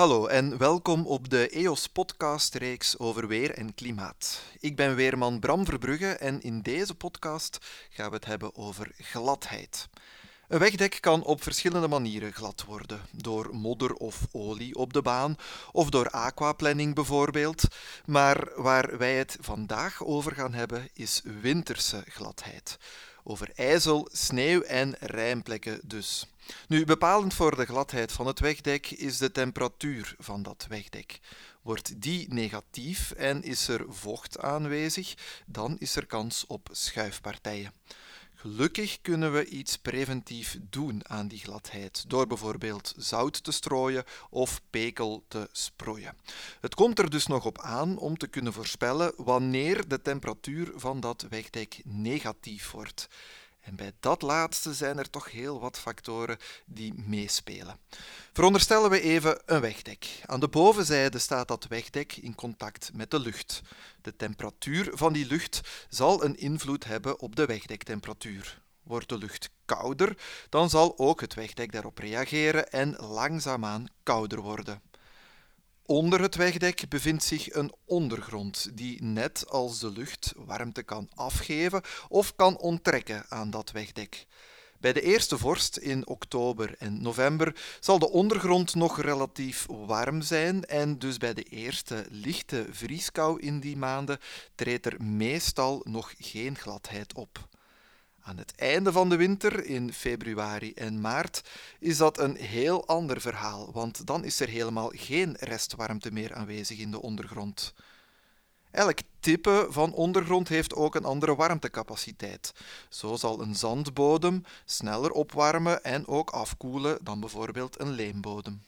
Hallo en welkom op de EOS podcast-reeks over weer en klimaat. Ik ben weerman Bram Verbrugge en in deze podcast gaan we het hebben over gladheid. Een wegdek kan op verschillende manieren glad worden. Door modder of olie op de baan of door aquaplanning bijvoorbeeld. Maar waar wij het vandaag over gaan hebben is winterse gladheid. Over ijzel, sneeuw en rijmplekken dus. Nu, bepalend voor de gladheid van het wegdek is de temperatuur van dat wegdek. Wordt die negatief en is er vocht aanwezig, dan is er kans op schuifpartijen. Gelukkig kunnen we iets preventief doen aan die gladheid, door bijvoorbeeld zout te strooien of pekel te sproeien. Het komt er dus nog op aan om te kunnen voorspellen wanneer de temperatuur van dat wegdek negatief wordt. En bij dat laatste zijn er toch heel wat factoren die meespelen. Veronderstellen we even een wegdek. Aan de bovenzijde staat dat wegdek in contact met de lucht. De temperatuur van die lucht zal een invloed hebben op de wegdektemperatuur. Wordt de lucht kouder, dan zal ook het wegdek daarop reageren en langzaamaan kouder worden. Onder het wegdek bevindt zich een ondergrond die net als de lucht warmte kan afgeven of kan onttrekken aan dat wegdek. Bij de eerste vorst in oktober en november zal de ondergrond nog relatief warm zijn en dus bij de eerste lichte vrieskou in die maanden treedt er meestal nog geen gladheid op. Aan het einde van de winter, in februari en maart, is dat een heel ander verhaal, want dan is er helemaal geen restwarmte meer aanwezig in de ondergrond. Elk type van ondergrond heeft ook een andere warmtecapaciteit. Zo zal een zandbodem sneller opwarmen en ook afkoelen dan bijvoorbeeld een leembodem.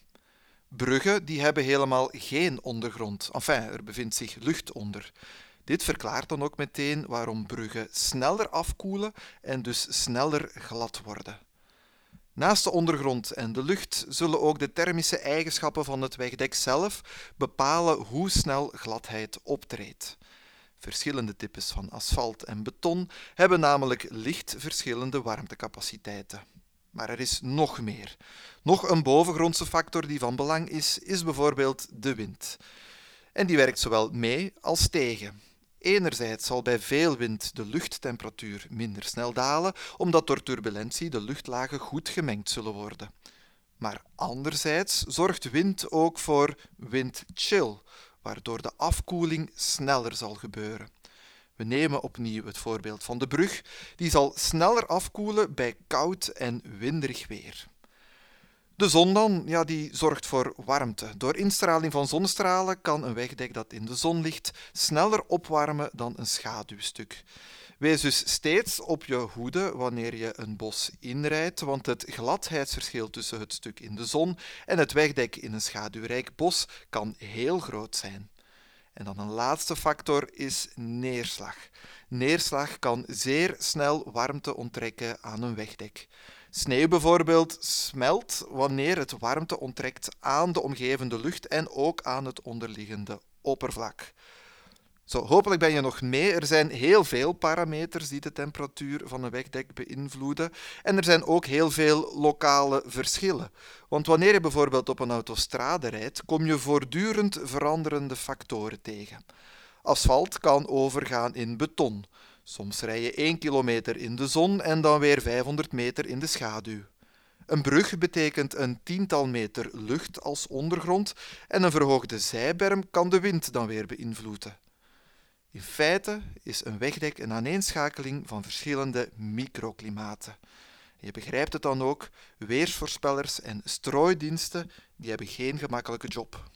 Bruggen die hebben helemaal geen ondergrond. Enfin, er bevindt zich lucht onder. Dit verklaart dan ook meteen waarom bruggen sneller afkoelen en dus sneller glad worden. Naast de ondergrond en de lucht zullen ook de thermische eigenschappen van het wegdek zelf bepalen hoe snel gladheid optreedt. Verschillende types van asfalt en beton hebben namelijk licht verschillende warmtecapaciteiten. Maar er is nog meer. Nog een bovengrondse factor die van belang is, is bijvoorbeeld de wind. En die werkt zowel mee als tegen. Enerzijds zal bij veel wind de luchttemperatuur minder snel dalen, omdat door turbulentie de luchtlagen goed gemengd zullen worden. Maar anderzijds zorgt wind ook voor windchill, waardoor de afkoeling sneller zal gebeuren. We nemen opnieuw het voorbeeld van de brug, die zal sneller afkoelen bij koud en winderig weer. De zon dan, ja, die zorgt voor warmte. Door instraling van zonnestralen kan een wegdek dat in de zon ligt sneller opwarmen dan een schaduwstuk. Wees dus steeds op je hoede wanneer je een bos inrijdt, want het gladheidsverschil tussen het stuk in de zon en het wegdek in een schaduwrijk bos kan heel groot zijn. En dan een laatste factor is neerslag. Neerslag kan zeer snel warmte onttrekken aan een wegdek. Sneeuw bijvoorbeeld smelt wanneer het warmte onttrekt aan de omgevende lucht en ook aan het onderliggende oppervlak. Zo, hopelijk ben je nog mee. Er zijn heel veel parameters die de temperatuur van een wegdek beïnvloeden. En er zijn ook heel veel lokale verschillen. Want wanneer je bijvoorbeeld op een autostrade rijdt, kom je voortdurend veranderende factoren tegen. Asfalt kan overgaan in beton. Soms rij je 1 kilometer in de zon en dan weer 500 meter in de schaduw. Een brug betekent een tiental meter lucht als ondergrond en een verhoogde zijberm kan de wind dan weer beïnvloeden. In feite is een wegdek een aaneenschakeling van verschillende microklimaten. Je begrijpt het dan ook, weersvoorspellers en strooidiensten die hebben geen gemakkelijke job.